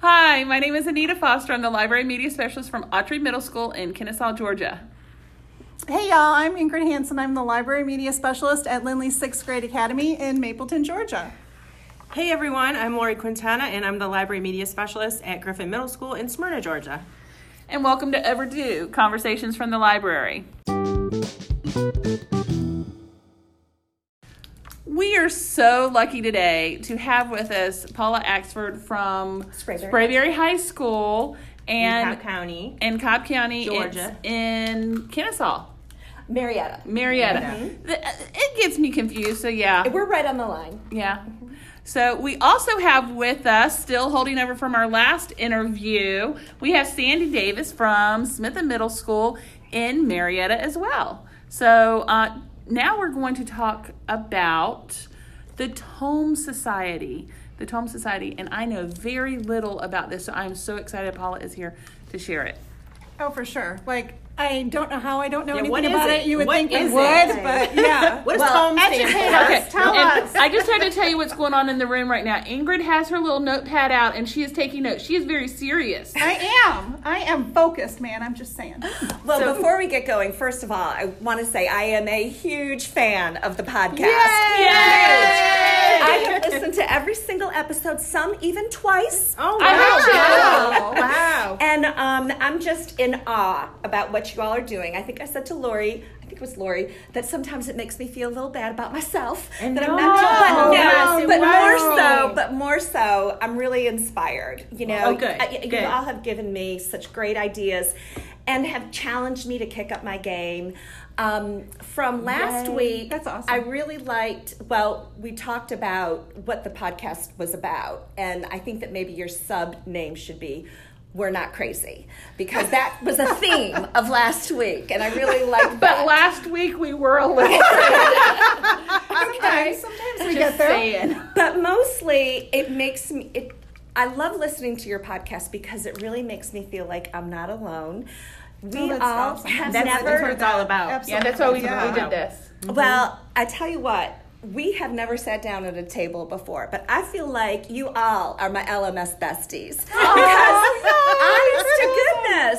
Hi, my name is Anita Foster. I'm the library media specialist from Awtrey Middle School in Kennesaw, Georgia. Hey y'all, I'm Ingrid Hanson. I'm the library media specialist at Lindley Sixth Grade Academy in Mableton, Georgia. Hey everyone, I'm Lori Quintana and I'm the library media specialist at Griffin Middle School in Smyrna, Georgia. And welcome to Overdue Conversations from the Library. We are so lucky today to have with us Paula Axford from Sprayberry. Sprayberry High School and Cobb County. in Cobb County, Georgia. It's in Kennesaw, Marietta. Marietta. The- It gets me confused, so yeah. We're right on the line. Yeah. So we also have with us, still holding over from our last interview, we have Sandy Davis from Smitha Middle School in Marietta as well. So uh, now we're going to talk about the Tome Society. The Tome Society, and I know very little about this, so I'm so excited Paula is here to share it. Oh, for sure. Like, I don't know how I don't know Yeah, anything about it? it. You would What think I would, it? but yeah. What does Well, Tom educate. Okay, tell and us. I just had to tell you what's going on in the room right now. Ingrid has her little notepad out and she is taking notes. She is very serious. I am. I am focused, man. I'm just saying. Well, So- before we get going, first of all, I want to say I am a huge fan of the podcast. Yay! I have listened to every single episode, some even twice. Oh, I wow. wow. And um, I'm just in awe about what you all are doing. I think I said to Lori, I think it was Lori, that sometimes it makes me feel a little bad about myself. And that no. I'm not, but no, Yes, it but more so, but more so, I'm really inspired. You know, Oh, good, I- you good. all have given me such great ideas and have challenged me to kick up my game. Um, from last Yay. week, That's awesome. I really liked. Well, we talked about what the podcast was about, and I think that maybe your sub name should be "We're Not Crazy" because that was a theme of last week, and I really liked But last week we were a little Okay. Sometimes we just get there. saying. but mostly it makes me it I love listening to your podcast because it really makes me feel like I'm not alone. We Oh, all awesome. have That's, never that's what it's all about. Absolutely. Yeah, that's why we, Yeah. we did this. Mm-hmm. Well, I tell you what, we have never sat down at a table before, but I feel like you all are my LMS besties. Oh, because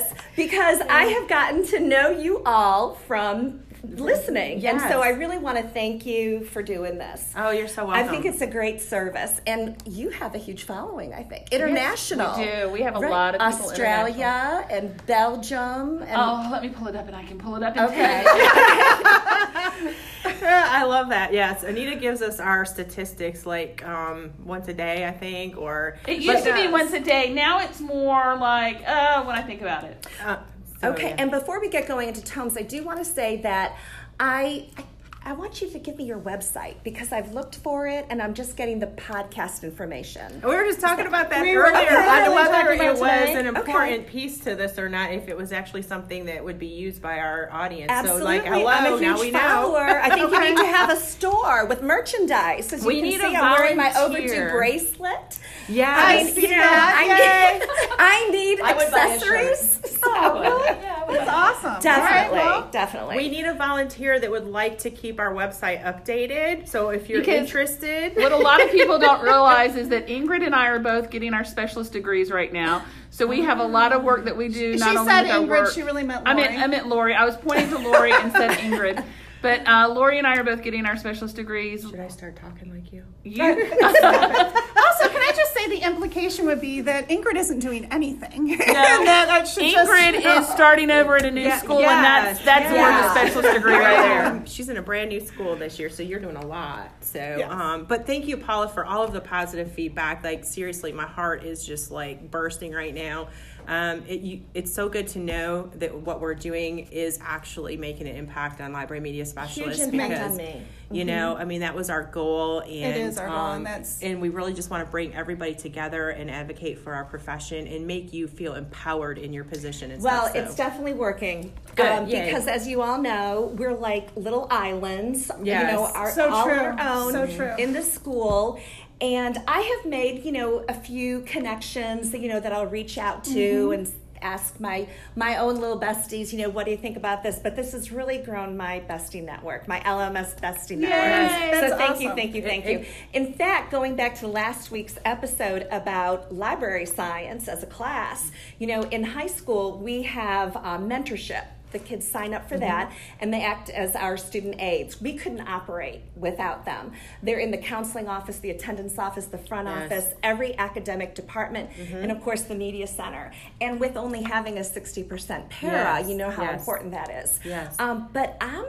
honest to goodness, because I have gotten to know you all from listening. And Yes. so I really want to thank you for doing this. Oh, you're so I think it's a great service, and you have a huge following. I think international. we do. We have a Right. lot of people Australia and Belgium. And Oh, let me pull it up and I can pull it up and okay. I love that. Yes, Anita gives us our statistics like um, once a day, I think, or It used to be once a day. Now it's more like, oh, when I think about it. Uh, so, Okay, and before we get going into tomes, I do want to say that I, I I want you to give me your website because I've looked for it and I'm just getting the podcast information. We were just talking about that We earlier on whether it was today. an Okay. important piece to this or not, if it was actually something that would be used by our audience. Absolutely, So, like, hello, I'm a huge now we know. follower. I think you need to have a store with merchandise. As you can see, I'm wearing my overdue bracelet. Yeah, I I see you know, that. I need, I need I would buy accessories. Really? That's awesome. Definitely, All right, well, definitely. We need a volunteer that would like to keep our website updated. So if you're Because- interested, What a lot of people don't realize is that Ingrid and I are both getting our specialist degrees right now. So we have a lot of work that we do. She Not only said with our Ingrid, work. she really meant I meant I meant Lori. I was pointing to Lori and said Ingrid. But uh, Lori and I are both getting our specialist degrees. should I start talking like you? You, Also, can I just say the implication would be that Ingrid isn't doing anything. and that I should Ingrid just, is starting over at a new Yeah, school, and that's yes, that's more yes. the specialist degree right there. Um, She's in a brand new school this year, so you're doing a lot. So, Yes. um, but thank you, Paula, for all of the positive feedback. Like seriously, my heart is just like bursting right now. Um, it, you, it's so good to know that what we're doing is actually making an impact on library media specialists. Huge impact because, on me. You know, I mean, that was our goal, and is our goal, um, and that's- and we really just want to bring everybody together and advocate for our profession and make you feel empowered in your position. And Well, stuff, so. it's definitely working. Good, Um, because as you all know, we're like little islands, you know, our, So all true. our own So true. in the school. And I have made, you know, a few connections, you know, that I'll reach out to Mm-hmm. and ask my my own little besties, you know, what do you think about this? But this has really grown my bestie network, my LMS bestie network. Yay, so that's thank you, thank you, thank you. In fact, going back to last week's episode about library science as a class, you know, in high school we have uh, mentorship. The kids sign up for Mm-hmm. that and they act as our student aides. We couldn't operate without them. They're in the counseling office, the attendance office, the front Yes. office, every academic department, Mm-hmm. and of course the media center. And with only having a 60% para, Yes, you know how yes. important that is. Yes. Um, but I'm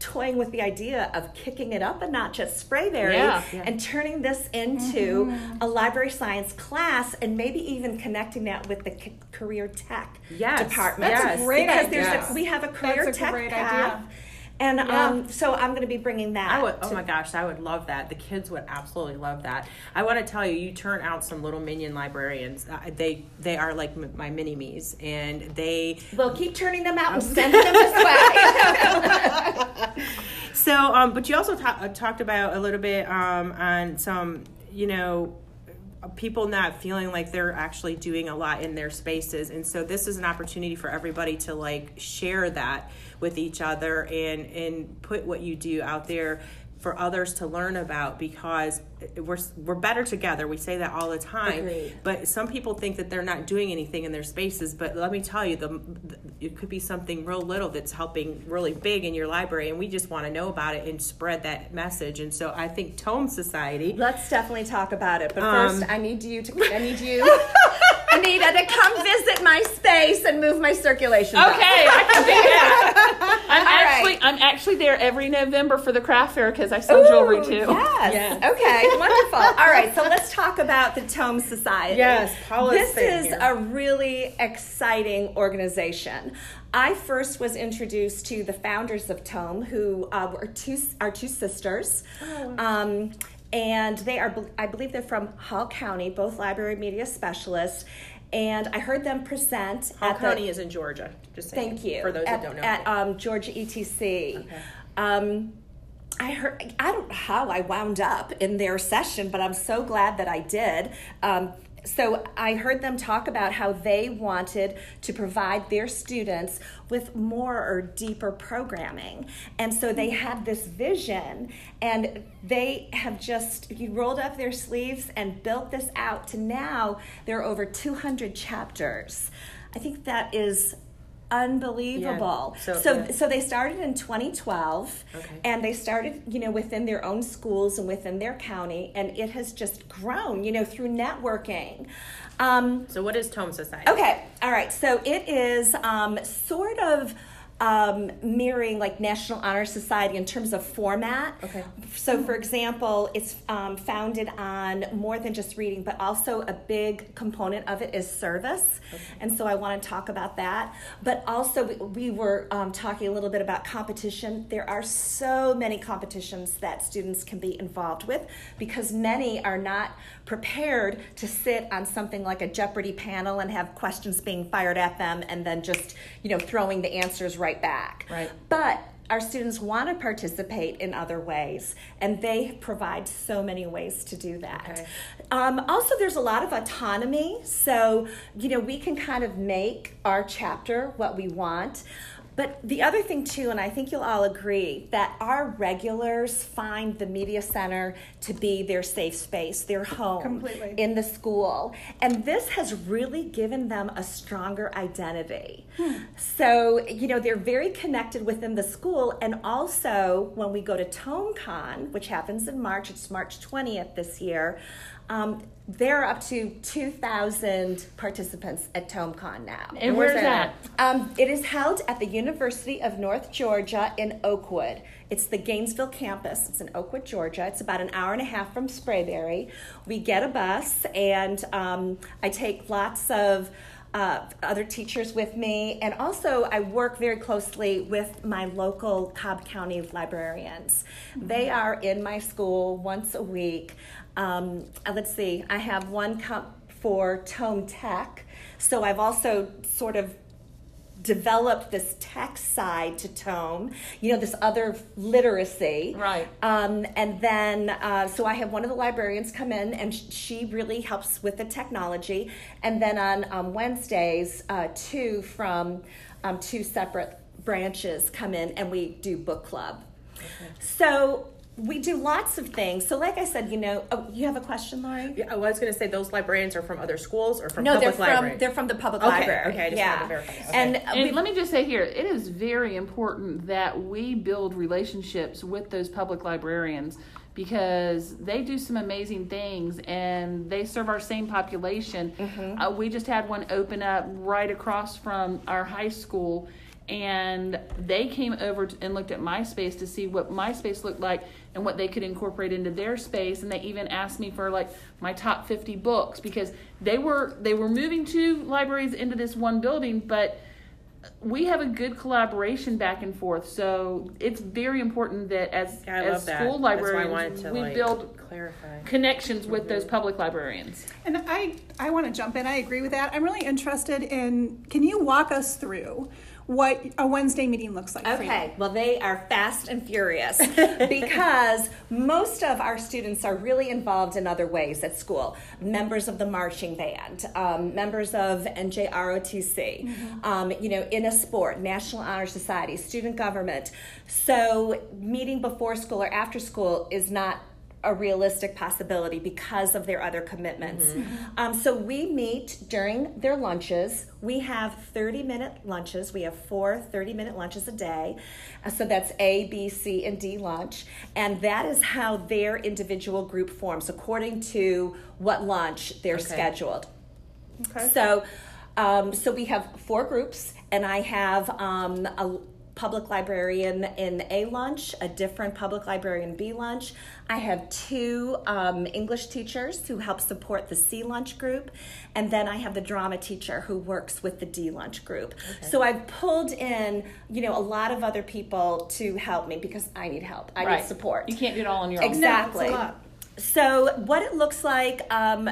toying with the idea of kicking it up a notch at Sprayberry Yeah. Yeah. and turning this into Mm-hmm. a library science class and maybe even connecting that with the c- career tech Yes, department. That's a great because idea. a, we have a career That's a tech great path. idea. And Yeah. um, so I'm going to be bringing that. Would. Oh my gosh, I would love that. The kids would absolutely love that. I want to tell you, you turn out some little minion librarians. Uh, they they are like m- my mini me's, and they. Well, keep turning them out and sending them this way. So, um, but you also ta- uh, talked about a little bit um, on some, you know, people not feeling like they're actually doing a lot in their spaces and so this is an opportunity for everybody to like share that with each other and and put what you do out there for others to learn about because we're we're better together we say that all the time Agreed. but some people think that they're not doing anything in their spaces but let me tell you the it could be something real little that's helping really big in your library and we just want to know about it and spread that message and so i think tome society Let's definitely talk about it. But Um, first, I need you to. I need you, Anita, to come visit my space and move my circulation. back. Okay, I can do that. I'm All actually right. I'm actually there every November for the craft fair because I sell jewelry too. Yes. Yes. Okay. Wonderful. All right. So let's talk about the Tome Society. Yes, Paula's This is here. a really exciting organization. I first was introduced to the founders of Tome, who uh, were two are two sisters. Um, and they are, I believe they're from Hall County, both library media specialists. And I heard them present Hall at the, County is in Georgia. Just saying, Thank you. For those at, that don't know. At um, Georgia ETC. Um, I heard. I don't know how I wound up in their session, but I'm so glad that I did. Um, so I heard them talk about how they wanted to provide their students with more or deeper programming, and so they mm-hmm. had this vision, and they have just you rolled up their sleeves and built this out to now there are over 200 chapters. I think that is unbelievable. Yeah, so- so yeah. so they started in 2012 Okay. and they started you know within their own schools and within their county and it has just grown you know through networking um, so what is Tome Society? okay all right so it is um, sort of um, mirroring like National Honor Society in terms of format. Okay. So, for example, it's um, founded on more than just reading, but also a big component of it is service. Okay. And so I want to talk about that. But also, we, we were um, talking a little bit about competition. There are so many competitions that students can be involved with because many are not prepared to sit on something like a Jeopardy panel and have questions being fired at them and then just, you know, throwing the answers right back. Right. But our students want to participate in other ways, and they provide so many ways to do that. Okay. Um, also, there's a lot of autonomy, so you know we can kind of make our chapter what we want. But the other thing too, and I think you'll all agree, that our regulars find the media center to be their safe space, their home Completely. in the school. And this has really given them a stronger identity. So, you know, they're very connected within the school. And also, when we go to TomeCon, which happens in March, it's March 20th this year, um, there are up to 2,000 participants at TomeCon now. And where's that? Um, it is held at the University of North Georgia in Oakwood. It's the Gainesville campus. It's in Oakwood, Georgia. It's about an hour and a half from Sprayberry. We get a bus, and um, I take lots of uh, other teachers with me, and also I work very closely with my local Cobb County librarians. They are in my school once a week. Um, uh, let's see, I have one come for Tome Tech, so I've also sort of developed this tech side to Tome, you know, this other literacy. Right. Um, and then, uh, so I have one of the librarians come in and she really helps with the technology. And then on um, Wednesdays, uh, two from um, two separate branches come in and we do book club. So we do lots of things. So, like I said, you know, oh, you have a question, Lori? Yeah, I was going to say those librarians are from other schools or from No, public they're from library. they're from the public Okay, library. okay, I just yeah. wanted to verify. Okay. And, uh, And we- let me just say here, it is very important that we build relationships with those public librarians because they do some amazing things and they serve our same population. Mm-hmm. Uh, we just had one open up right across from our high school and they came over to, and looked at my space to see what my space looked like and what they could incorporate into their space and they even asked me for like my top 50 books because they were they were moving two libraries into this one building but we have a good collaboration back and forth so it's very important that as Yeah, I as love that. school That's why I librarians we like, build clarify. connections with mm-hmm. those public librarians And I, I want to jump in. I agree with that. I'm really interested in. Can you walk us through what a Wednesday meeting looks like? Okay, well, they are fast and furious because most of our students are really involved in other ways at school. Members of the marching band, um, members of NJROTC, um, you know, in a sport, National Honor Society, student government. So, meeting before school or after school is not a realistic possibility because of their other commitments. Um, so we meet during their lunches. We have 30 minute lunches. We have four 30 minute lunches a day. Uh, so that's A, B, C, and D lunch. And that is how their individual group forms according to what lunch they're scheduled. Okay. So, um, so we have four groups, and I have um, a public librarian in A lunch, a different public librarian B lunch. I have two um, English teachers who help support the C lunch group, and then I have the drama teacher who works with the D lunch group. So I've pulled in, you know, a lot of other people to help me because I need help. I need support. you can't do it all on your own Exactly. No, it's a lot. So, what it looks like, um,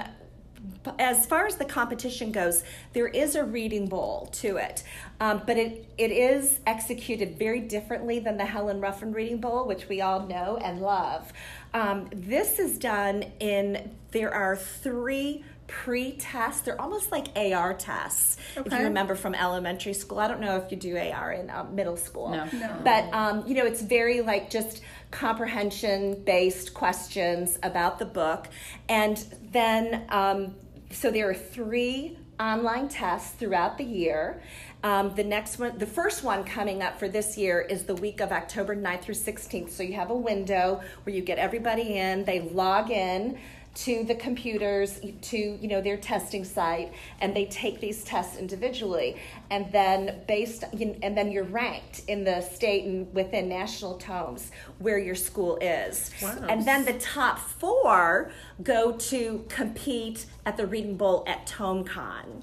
as far as the competition goes, there is a reading bowl to it, um, but it, it is executed very differently than the Helen Ruffin Reading Bowl, which we all know and love. Um, this is done in, there are three pre-tests. They're almost like AR tests, if you remember from elementary school. I don't know if you do AR in um, middle school. No. No. But um, you know, it's very like just comprehension based questions about the book, and then um, so there are three online tests throughout the year. Um, the next one, the first one coming up for this year is the week of October 9th through 16th. So you have a window where you get everybody in, they log in to the computers to you know their testing site and they take these tests individually. And then based and then you're ranked in the state and within national tomes where your school is. Wow. and then the top four go to compete at the reading bowl at tomecon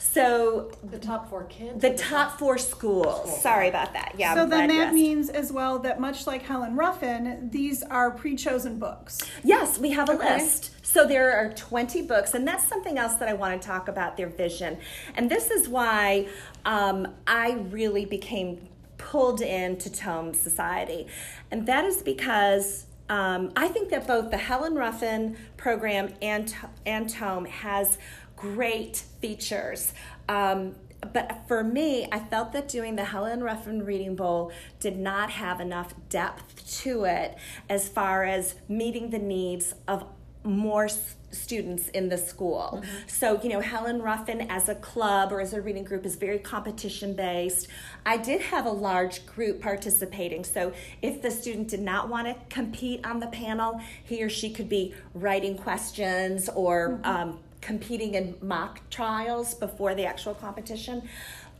so The top four kids? the top four schools sorry about that yeah So I'm then that asked. means as well that much like Helen Ruffin, these are pre-chosen books. Yes, we have a Okay. list. So there are 20 books, and that's something else that I want to talk about their vision. And this is why um, I really became pulled into Tome Society. And that is because um, I think that both the Helen Ruffin program and, and Tome has great features. Um, but for me, I felt that doing the Helen Ruffin Reading Bowl did not have enough depth to it as far as meeting the needs of more students in the school. So, you know, Helen Ruffin as a club or as a reading group is very competition based. I did have a large group participating. So, if the student did not want to compete on the panel, he or she could be writing questions or um, competing in mock trials before the actual competition.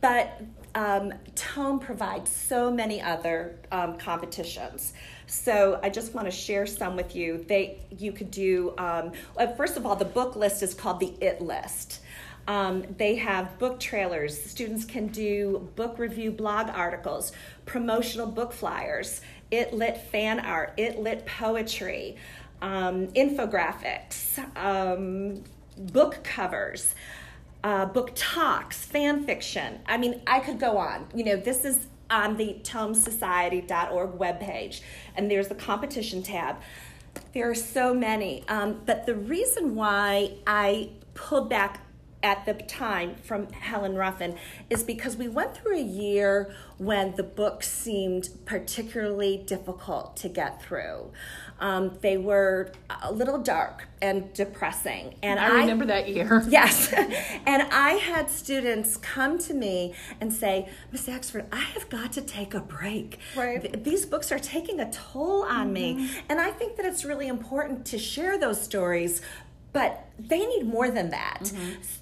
But um, Tome provides so many other um, competitions. So I just want to share some with you. They you could do um, well, first of all the book list is called the It List. Um, they have book trailers. Students can do book review blog articles, promotional book flyers, It Lit fan art, It Lit poetry, um, infographics, um, book covers. uh, book talks, fan fiction. I mean, I could go on. You know, this is on the tomesociety.org webpage, and there's the competition tab. There are so many. Um, but the reason why I pulled back at the time from Helen Ruffin is because we went through a year when the books seemed particularly difficult to get through. Um, they were a little dark and depressing, and I remember that year. Yes. and I had students come to me and say, Miss Axford, I have got to take a break. Right. Th- These books are taking a toll on me. And I think that it's really important to share those stories. But they need more than that.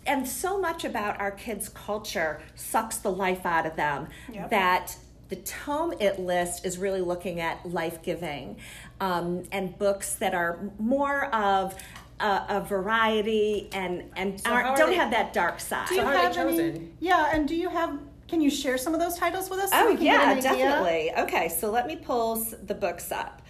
And so much about our kids' culture sucks the life out of them Yep. that the tome it list is really looking at life giving um, and books that are more of a, a variety and and how aren't, don't they- have that dark side. Do you how are they have any? Yeah, and do you have? Can you share some of those titles with us? so oh we can yeah, get an idea? definitely. Okay, so let me pull the books up.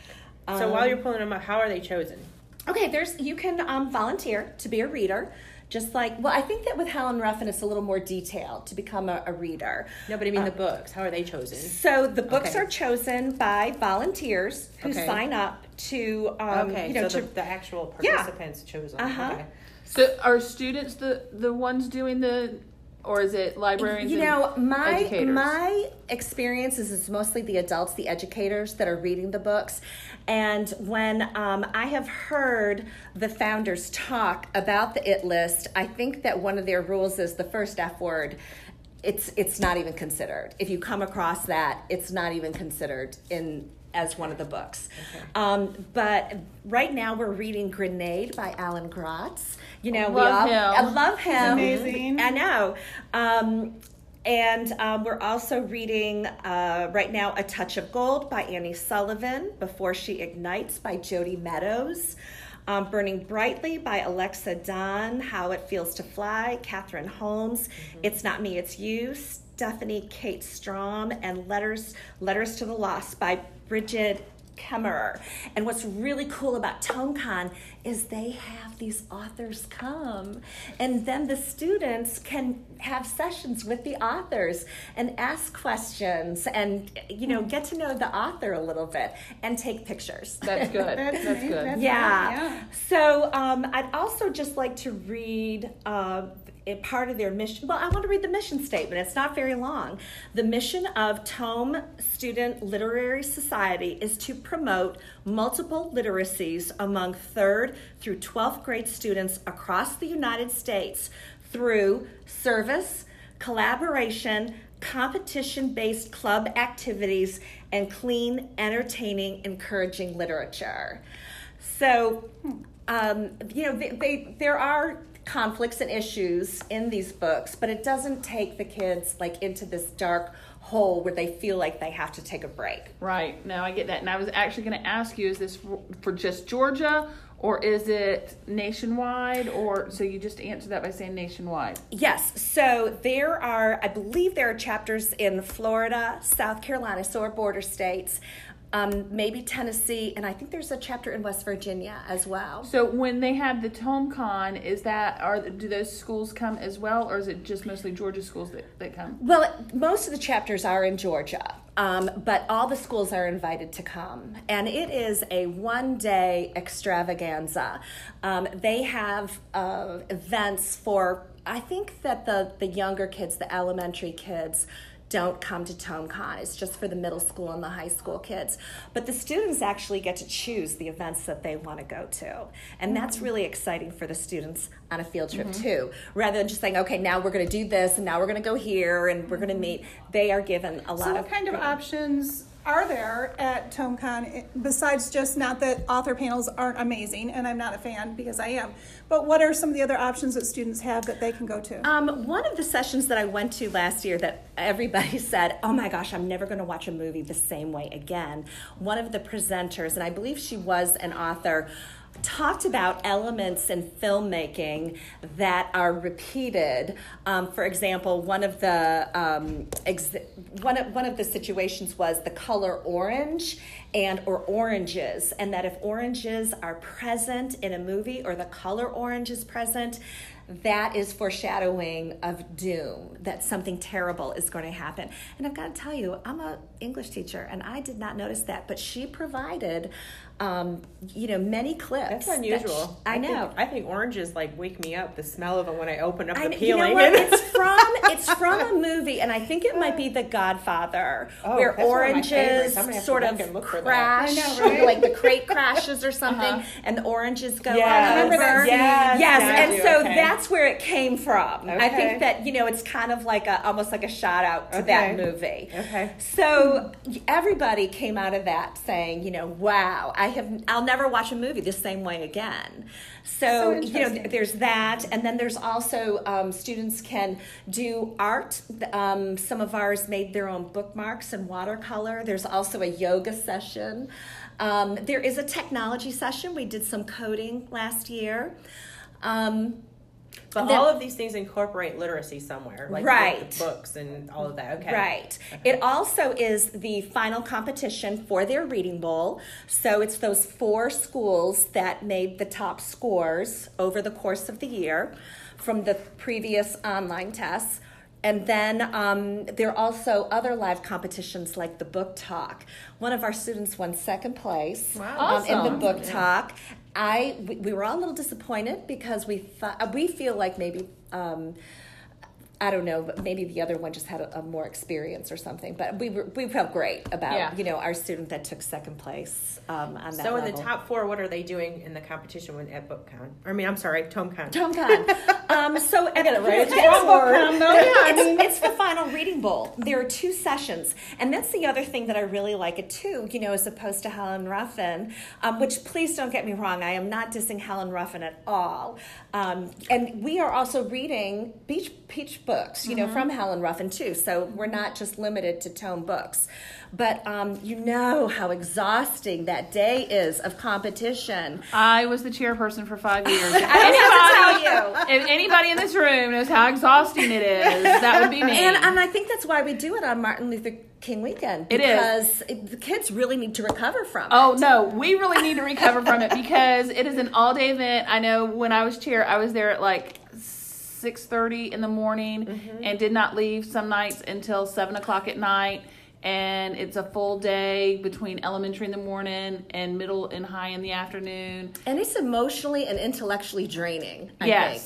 So Um, while you're pulling them up, how are they chosen? Okay, there's you can um, volunteer to be a reader, just like well, I think that with Helen Ruffin, it's a little more detailed to become a, a reader. No, but I mean the books. How are they chosen? So the books Okay. are chosen by volunteers who Okay. sign up to um, okay, you know so to the, the actual participants chose them. Uh-huh. Okay. So are students the the ones doing the, or is it librarians? You know, my educators? my experience is it's mostly the adults, the educators that are reading the books. And when um, I have heard the founders talk about the it list, I think that one of their rules is the first F word. It's it's not even considered. If you come across that, it's not even considered in as one of the books. Um, but right now we're reading Grenade by Alan Gratz. You know, we Love all him. I love him. amazing. I know. Um, and um, we're also reading uh, right now A Touch of Gold by Annie Sullivan, Before She Ignites by Jodi Meadows, um, Burning Brightly by Alexa Donne, How It Feels to Fly, Kathryn Holmes, It's Not Me, It's You, Stephanie Kate Strohm, and Letters, Letters to the Lost by Brigid Kemmerer. And what's really cool about TomeCon is they have these authors come, and then the students can have sessions with the authors and ask questions and you know get to know the author a little bit and take pictures. That's good. That's That's, good. That's- Yeah. Yeah. So um, I'd also just like to read uh, a part of their mission. Well, I want to read the mission statement. It's not very long. The mission of Tome Student Literary Society is to promote multiple literacies among third through 12th grade students across the United States through service, collaboration, competition based club activities, and clean, entertaining, encouraging literature. So, um, you know, they, they, there are conflicts and issues in these books, but it doesn't take the kids like into this dark hole where they feel like they have to take a break. Right. No, I get that. And I was actually going to ask you: Is this for, for just Georgia, or is it nationwide? Or so you just answer that by saying nationwide. Yes, so there are, I believe there are chapters in Florida, South Carolina, so our border states, um, maybe Tennessee, and I think there's a chapter in West Virginia as well. So when they have the TomeCon, is that are do those schools come as well, or is it just mostly Georgia schools that, that come? Well, most of the chapters are in Georgia, um, but all the schools are invited to come. And it is a one day extravaganza. Um, they have uh, events for, I think that the, the younger kids, the elementary kids, don't come to TomeCon. It's just for the middle school and the high school kids. But the students actually get to choose the events that they want to go to. And that's mm. really exciting for the students on a field trip mm-hmm. too. Rather than just saying, okay, now we're going to do this and now we're going to go here and we're going to mm-hmm. meet, they are given a lot So, of kind of options are there at TomeCon eh, besides just not that author panels aren't amazing, and I'm not a fan because I am, but what are some of the other options that students have that they can go to? Um, one of the sessions that I went to last year that everybody said, oh my gosh, I'm never going to watch a movie the same way again. One of the presenters, and I believe she was an author, talked about elements in filmmaking that are repeated. Um, for example, one of the um, ex- one of one of the situations was the color orange, and or oranges and that if oranges are present in a movie or the color orange is present that is foreshadowing of doom that something terrible is going to happen and i've got to tell you i'm a english teacher and i did not notice that but she provided um, you know many clips That's that unusual. sh- i know Think, I think oranges like wake me up. The smell of them when I open up I, the you know peeling. what? It's from it's from a movie, and I think it might be The Godfather, Oh, where that's one of my favorites. oranges I'm gonna have to sort of look for that. crash, I know, right? like the crate crashes or something, and the oranges go Yes. all Remember that over. Yes, Yes, and do. so Okay. that's where it came from. I think that you know it's kind of like a almost like a shout out to Okay. that movie. Okay. So everybody came out of that saying, you know, wow, I have I'll never watch a movie the same way again. So, So you know, there's that, and then there's also um, students can do art. Um, some of ours made their own bookmarks and watercolor. There's also a yoga session. Um, there is a technology session. We did some coding last year. Um, But Then- all of these things incorporate literacy somewhere, like Right. book- books and all of that. Okay. Right. It also is the final competition for their reading bowl. So it's those four schools that made the top scores over the course of the year from the previous online tests. And then um, there are also other live competitions like the book talk. One of our students won second place um, in the Awesome. book talk. I we, we were all a little disappointed because we thought we feel like maybe um, I don't know, but maybe the other one just had a, a more experience or something. But we were, we felt great about Yeah. you know our student that took second place um, on that. So in the top four, what are they doing in the competition when at BookCon? I mean, I'm sorry, TomeCon. TomeCon. um, so I get it right. It's It's, one word. it's, it's the final reading bowl. There are two sessions, and that's the other thing that I really like it too. You know, as opposed to Helen Ruffin, um, which please don't get me wrong, I am not dissing Helen Ruffin at all. Um, and we are also reading Beach Peach books, you know, from Helen Ruffin too. So we're not just limited to tome books. But um, you know how exhausting that day is of competition. I was the chairperson for five years. I have to tell you. If anybody in this room knows how exhausting it is, that would be me. And, and I think that's why we do it on Martin Luther King weekend It is. because it- the kids really need to recover from Oh it. no, we really need to recover from it because it is an all day event. I know when I was chair, I was there at like six thirty in the morning Mm-hmm. and did not leave some nights until seven o'clock at night. And it's a full day between elementary in the morning and middle and high in the afternoon. And it's emotionally and intellectually draining, I Yes.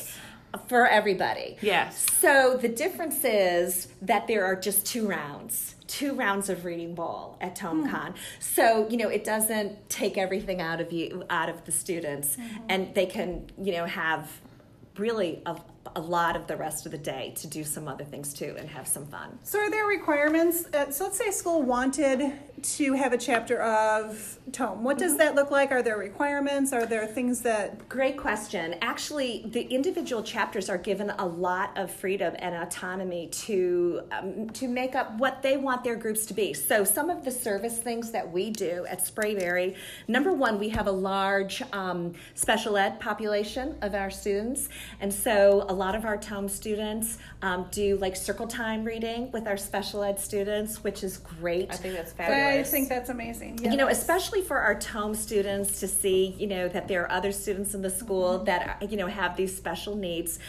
think, for everybody. Yes. So the difference is that there are just two rounds. Two rounds of reading bowl at TomeCon. So, you know, it doesn't take everything out of you out of the students and they can, you know, have really a, a lot of the rest of the day to do some other things too and have some fun. So are there requirements? Uh, so let's say school wanted to have a chapter of tome. What does that look like? Are there requirements? Are there things that Great question. Actually, the individual chapters are given a lot of freedom and autonomy to um, to make up what they want their groups to be. So, some of the service things that we do at Sprayberry, number one, we have a large um, special ed population of our students, and so a lot of our tome students um, do like circle time reading with our special ed students, which is great. I think that's I think that's amazing. You know, especially for our tome students to see, you know, that there are other students in the school that, you know, have these special needs.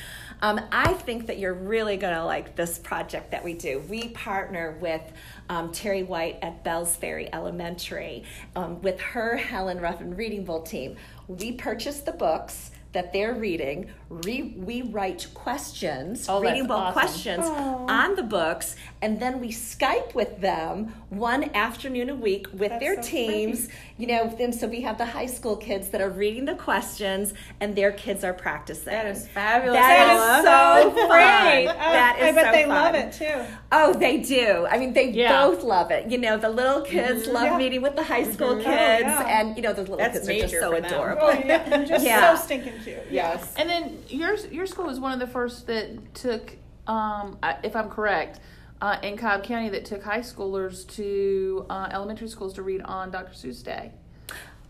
Um, I think that you're really going to like this project that we do. We partner with um, Terry White at Bells Ferry Elementary um, with her Helen Ruffin Reading Bowl team. We purchase the books that they're reading. Re- we write questions, Oh, reading bowl awesome. questions on the books, and then we Skype with them one afternoon a week with That's their so teams. You know, and so we have the high school kids that are reading the questions, and their kids are practicing. That is fabulous. That Paula. is so fun. Great. Oh, That is I bet so they fun. love it too. Oh, they do. I mean, they Yeah. both love it. You know, the little kids mm-hmm. love Yeah. meeting with the high school mm-hmm. oh, kids, yeah. and you know, the little That's kids are just so adorable. Oh yeah, and just Yeah. so stinking cute. Yes. And then your your school was one of the first that took, um, if I'm correct, uh, in Cobb County that took high schoolers to uh, elementary schools to read on Dr. Seuss Day.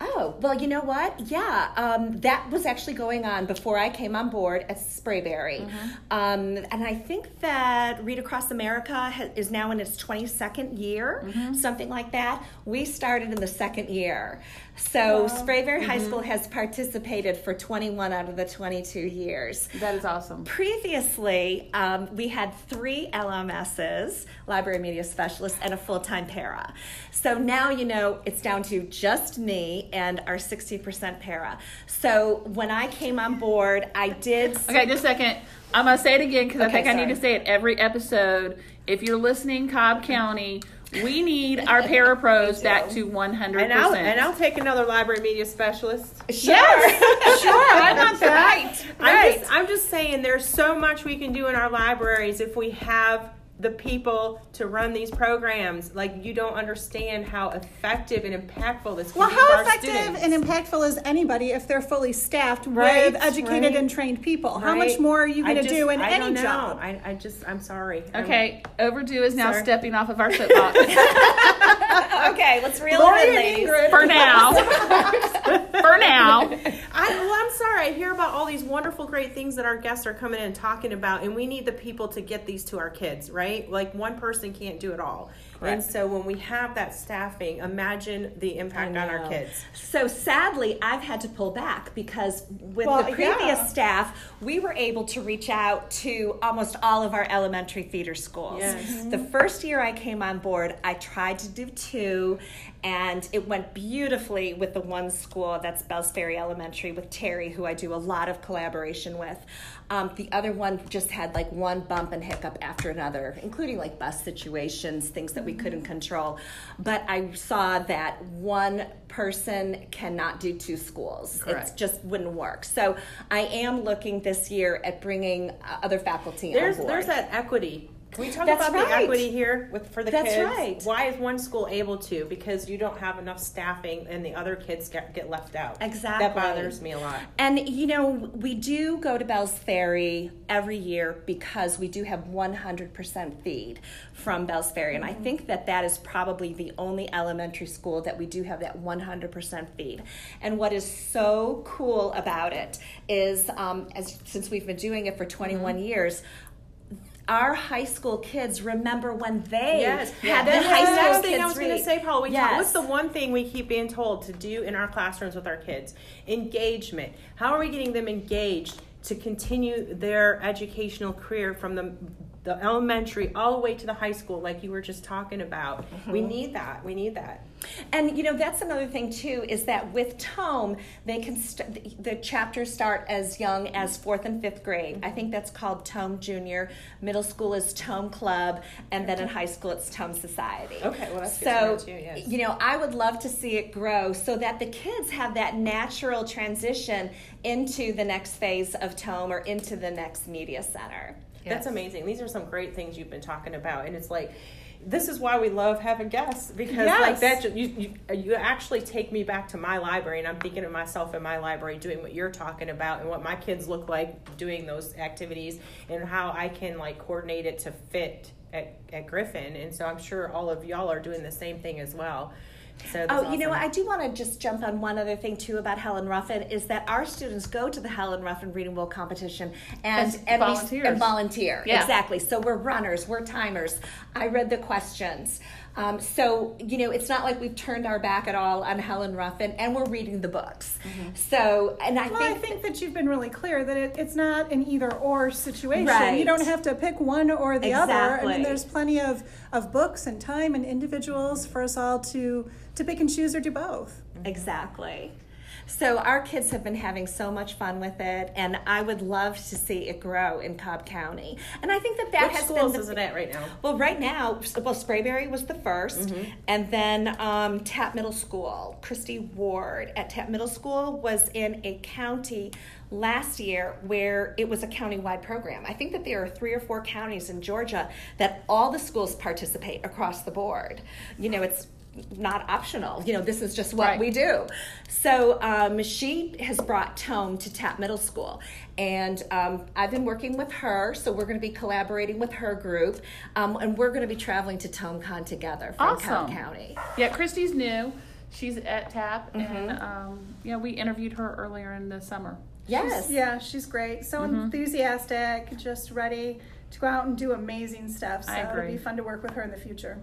Oh, well, you know what? Yeah, um, that was actually going on before I came on board at Sprayberry. Mm-hmm. Um, and I think that Read Across America ha- is now in its 22nd year, Mm-hmm. something like that. We started in the second year. So Sprayberry High Mm-hmm. School has participated for 21 out of the 22 years. That is awesome. Previously, um, we had three LMSs, library media specialists, and a full time para. So now, you know, it's down to just me and our 60% para. So when I came on board, I did. Okay, just a second. I'm gonna say it again because I Okay, think I need to say it every episode. If you're listening, Cobb County, we need our parapros back to 100. And I'll and I'll take another library media specialist. yes, sure. I want that. I'm just, I'm just saying there's so much we can do in our libraries if we have the people to run these programs. Like you don't understand how effective and impactful this can Well, be for how our effective students. and impactful is anybody if they're fully staffed Right, with educated right. and trained people? How much more are you going to do in I any don't know. job? I, I just I'm sorry. I'm- Okay, overdue is now Sir. stepping off of our soapbox Okay, let's reel it in, ladies. For now. for now. I, well, I'm sorry. I hear about all these wonderful, great things that our guests are coming in and talking about, and we need the people to get these to our kids, right? Like one person can't do it all. And so when we have that staffing, imagine the impact on our kids. So sadly, I've had to pull back because with Well, the previous yeah. staff, we were able to reach out to almost all of our elementary feeder schools. Yes. The mm-hmm. first year I came on board, I tried to do two, and it went beautifully with the one school that's Bells Ferry Elementary with Terry, who I do a lot of collaboration with. Um, the other one just had like one bump and hiccup after another, including like bus situations, things that we couldn't control. But I saw that one person cannot do two schools. It just wouldn't work. So I am looking this year at bringing uh, other faculty There's on board. there's that equity. Can we talk That's about the equity here with for the kids? That's kids? right. Why is one school able to? Because you don't have enough staffing, and the other kids get, get left out. Exactly. That bothers me a lot. And you know, we do go to Bell's Ferry every year because we do have 100% feed from Bell's Ferry. And I think that that is probably the only elementary school that we do have that 100% feed. And what is so cool about it is, um, as since we've been doing it for 21 years, our high school kids remember when they Yes, had That's the high school next thing I was going to say, Paul. We talk, what's the one thing we keep being told to do in our classrooms with our kids? Engagement. How are we getting them engaged to continue their educational career from the the elementary all the way to the high school, like you were just talking about? We Mm-hmm. need that. We need that. And you know that's another thing too is that with Tome they can st- the chapters start as young as fourth and fifth grade. I think that's called Tome Junior. Middle school is Tome Club, and then in high school it's Tome Society. Okay, well, that's good so to too, yes. you know I would love to see it grow so that the kids have that natural transition into the next phase of Tome or into the next media center. That's amazing. These are some great things you've been talking about, and it's like. This is why we love having guests because like that you, you you actually take me back to my library and I'm thinking of myself in my library doing what you're talking about and what my kids look like doing those activities and how I can like coordinate it to fit at, at Griffin and so I'm sure all of y'all are doing the same thing as well. So Oh, you know, awesome. I do want to just jump on one other thing too about Helen Ruffin is that our students go to the Helen Ruffin Reading Bowl competition and As and we- and volunteer. Yeah. Exactly. So we're runners, we're timers. I read the questions. Um, so you know, it's not like we've turned our back at all on Helen Ruffin, and we're reading the books. So, and I Well, think I think that you've been really clear that it, it's not an either or situation. Right. You don't have to pick one or the other. I mean, there's plenty of, of books and time and individuals for us all to, to pick and choose or do both. Exactly. So our kids have been having so much fun with it, and I would love to see it grow in Cobb County. And I think that that Which has schools been is it at right now? Well, right now, well, Sprayberry was the 1st Mm-hmm. and then um, Tapp Middle School. Christy Ward at Tapp Middle School was in a county last year where it was a county-wide program. I think that there are three or four counties in Georgia that all the schools participate across the board. You know, it's not optional. You know, this is just what Right. we do. So um, she has brought Tome to Tapp Middle School, and um, I've been working with her. So we're going to be collaborating with her group, um, and we're going to be traveling to TomeCon together from Cobb County. Yeah, Christy's new. She's at Tapp, and um, yeah, we interviewed her earlier in the summer. Yes. Yeah, she's great. So Mm-hmm. enthusiastic, just ready to go out and do amazing stuff. So I it'll be fun to work with her in the future.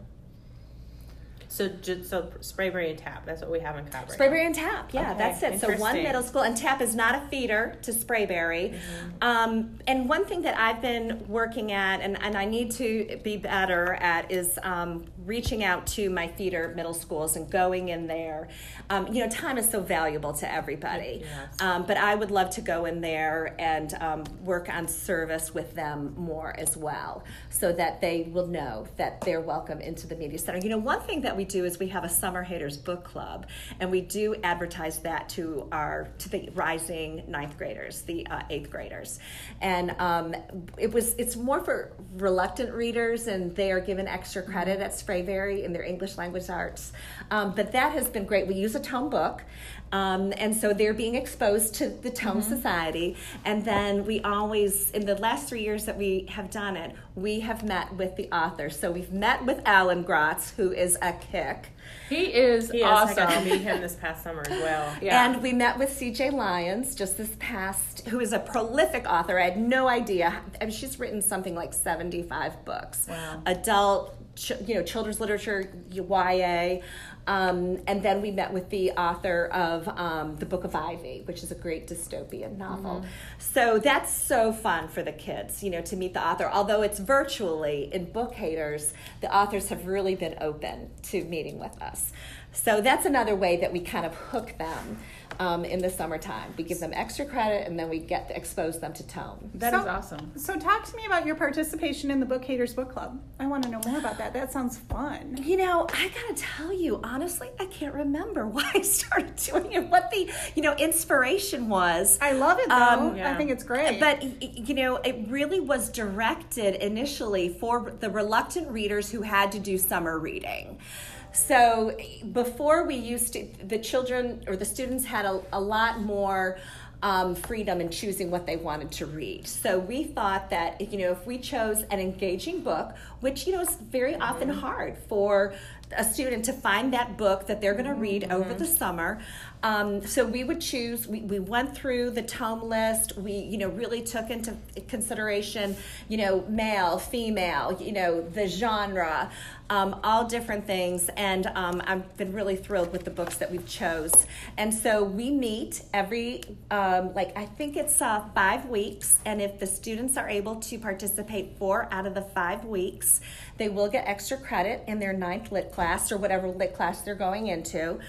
So, ju- so Sprayberry and Tapp. That's what we have in Cobb. Right Sprayberry and Tapp, yeah, Okay, that's it. So one middle school, and Tapp is not a feeder to Sprayberry. Um, and one thing that I've been working at, and, and I need to be better at, is um, reaching out to my feeder middle schools and going in there. Um, you know, time is so valuable to everybody. Yes. Um, but I would love to go in there and um, work on service with them more as well, so that they will know that they're welcome into the media center. You know, one thing that we do is we have a summer haters book club, and we do advertise that to our to the rising ninth graders, the uh, eighth graders, and um, it was it's more for reluctant readers, and they are given extra credit at Sprayberry in their English language arts. Um, but that has been great. We use a tome book. Um, and so they're being exposed to the Tome Society. And then we always, in the last three years that we have done it, we have met with the author. So we've met with Alan Gratz, who is a kick. He is He is. I got to meet him this past summer as well. Yeah. And we met with CJ Lyons just this past, who is a prolific author. I had no idea. I mean, she's written something like 75 books. Wow. Adult, ch- you know, children's literature, YA. Um, and then we met with the author of um, The Book of Ivy, which is a great dystopian novel. So that's so fun for the kids, you know, to meet the author. Although it's virtually in Book Haters, the authors have really been open to meeting with us. So that's another way that we kind of hook them um, in the summertime. We give them extra credit and then we get expose them to Tome. That is So- awesome. So talk to me about your participation in the Book Haters Book Club. I want to know more about that. That sounds fun. You know, I gotta tell you, honestly, I can't remember why I started doing it, what the, you know, inspiration was. I love it though. Um, I think it's great. But y- y- you know, it really was directed initially for the reluctant readers who had to do summer reading. So before we used to, the children or the students had a, a lot more um, freedom in choosing what they wanted to read. So we thought that you know if we chose an engaging book, which you know is very often hard for a student to find that book that they're going to read over the summer. Um, so we would choose. We, we went through the tome list. We you know really took into consideration you know male, female, you know the genre, um, all different things. And um, I've been really thrilled with the books that we've chose. And so we meet every um, like I think it's uh, five weeks. And if the students are able to participate four out of the five weeks, they will get extra credit in their ninth lit class or whatever lit class they're going into.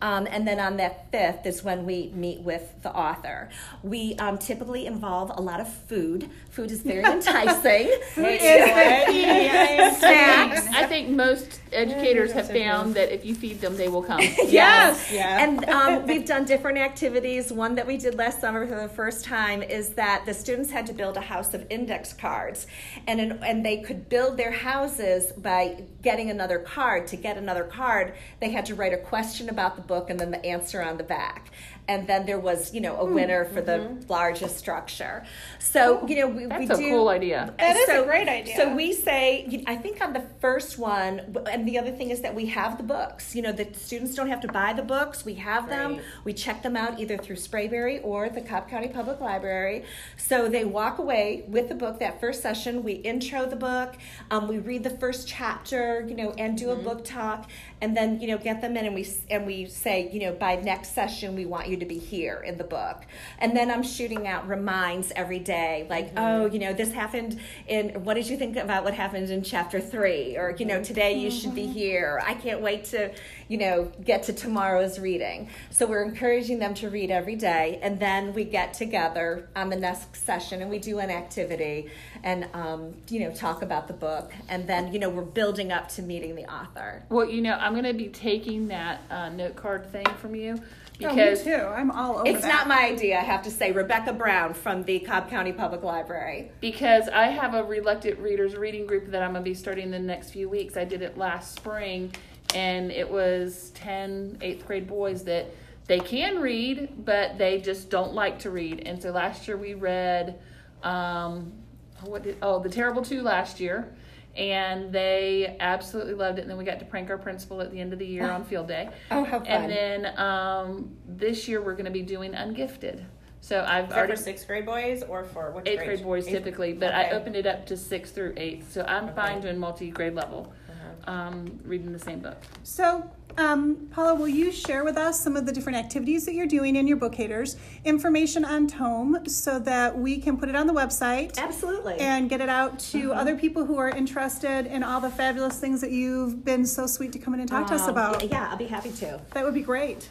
Um, and then on that fifth is when we meet with the author. We um, typically involve a lot of food. Food is very enticing. food is Snacks. I think most educators have found that if you feed them, they will come. yes. Yeah. And um, we've done different activities. One that we did last summer for the first time is that the students had to build a house of index cards, and in, and they could build their houses by getting another card. To get another card, they had to write a question about the book and then the answer on the back. And then there was, you know, a hmm, winner for the mm-hmm. largest structure. So, oh, you know, we, That's we a cool idea. That is a great idea. So we say, you- I think on the first one, and the other thing is that we have the books. You know, the students don't have to buy the books. We have them. We check them out either through Sprayberry or the Cobb County Public Library. So they walk away with the book that first session. We intro the book. Um, we read the first chapter, you know, and do a mm-hmm. book talk, and then you know get them in, and we and we say, you know, by next session we want you to be here in the book. And then I'm shooting out reminds every day, like, mm-hmm. oh, you know, this happened in. What did you think about what happened in chapter three? Or you know, today you should be mm-hmm. here. I can't wait to, you know, get to tomorrow's reading. So we're encouraging them to read every day, and then we get together on the next session and we do an activity and um, you know talk about the book, and then you know we're building up to meeting the author. Well, you know, I'm going to be taking that uh, note card thing from you Oh, me because too. I'm all over It's that. not my idea, I have to say. Rebecca Brown from the Cobb County Public Library. because I have a reluctant readers reading group that I'm going to be starting in the next few weeks. I did it last spring, and it was 10 eighth grade boys that they can read, but they just don't like to read. And so last year we read, um, what did, oh, The Terrible Two last year. and they absolutely loved it. And then we got to prank our principal at the end of the year on field day. Oh, how fun. And then um, this year we're going to be doing ungifted. So I've Is that already for sixth grade boys or for which eighth grade boys Eighth- typically, but I opened it up to sixth through eighth. So I'm fine doing multi grade level. Um, reading the same book. So, um, Paula, will you share with us some of the different activities that you're doing in your book haters, information on Tome, so that we can put it on the website Absolutely. and get it out to other people who are interested in all the fabulous things that you've been so sweet to come in and talk to us Um, about? Yeah, I'll be happy to. That would be great.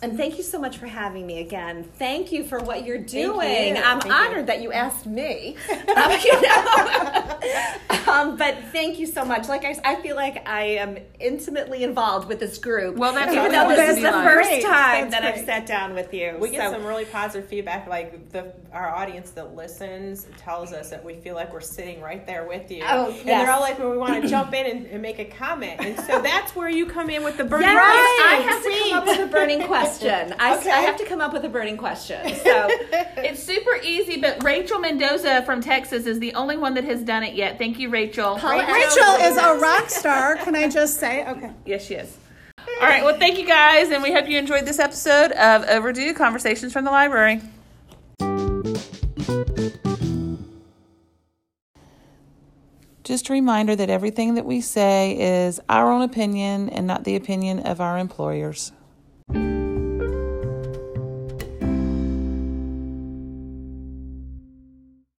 And thank you so much for having me again. Thank you for what you're you. doing. I'm Thank you. honored that you asked me. um, you um, but thank you so much. Like I, I feel like I am intimately involved with this group. Well, that's even though this is the first time That's that I've sat down with you. We get So- some really positive feedback. Like the our audience that listens tells us that we feel like we're sitting right there with you. Oh, and yes. they're all like, "Well, we want to jump in and, and make a comment." And so that's where you come in with the burning Yes, I have to come up with a burning question. I, Okay. I have to come up with a burning question. So It's super easy, but Rachel Mendoza from Texas is the only one that has done it yet. Thank you, Rachel. Paula Rachel is a rock star, can I just say? Okay. Yes, she is. All right. Well, thank you guys, and we hope you enjoyed this episode of Overdue Conversations from the Library. Just a reminder that everything that we say is our own opinion and not the opinion of our employers.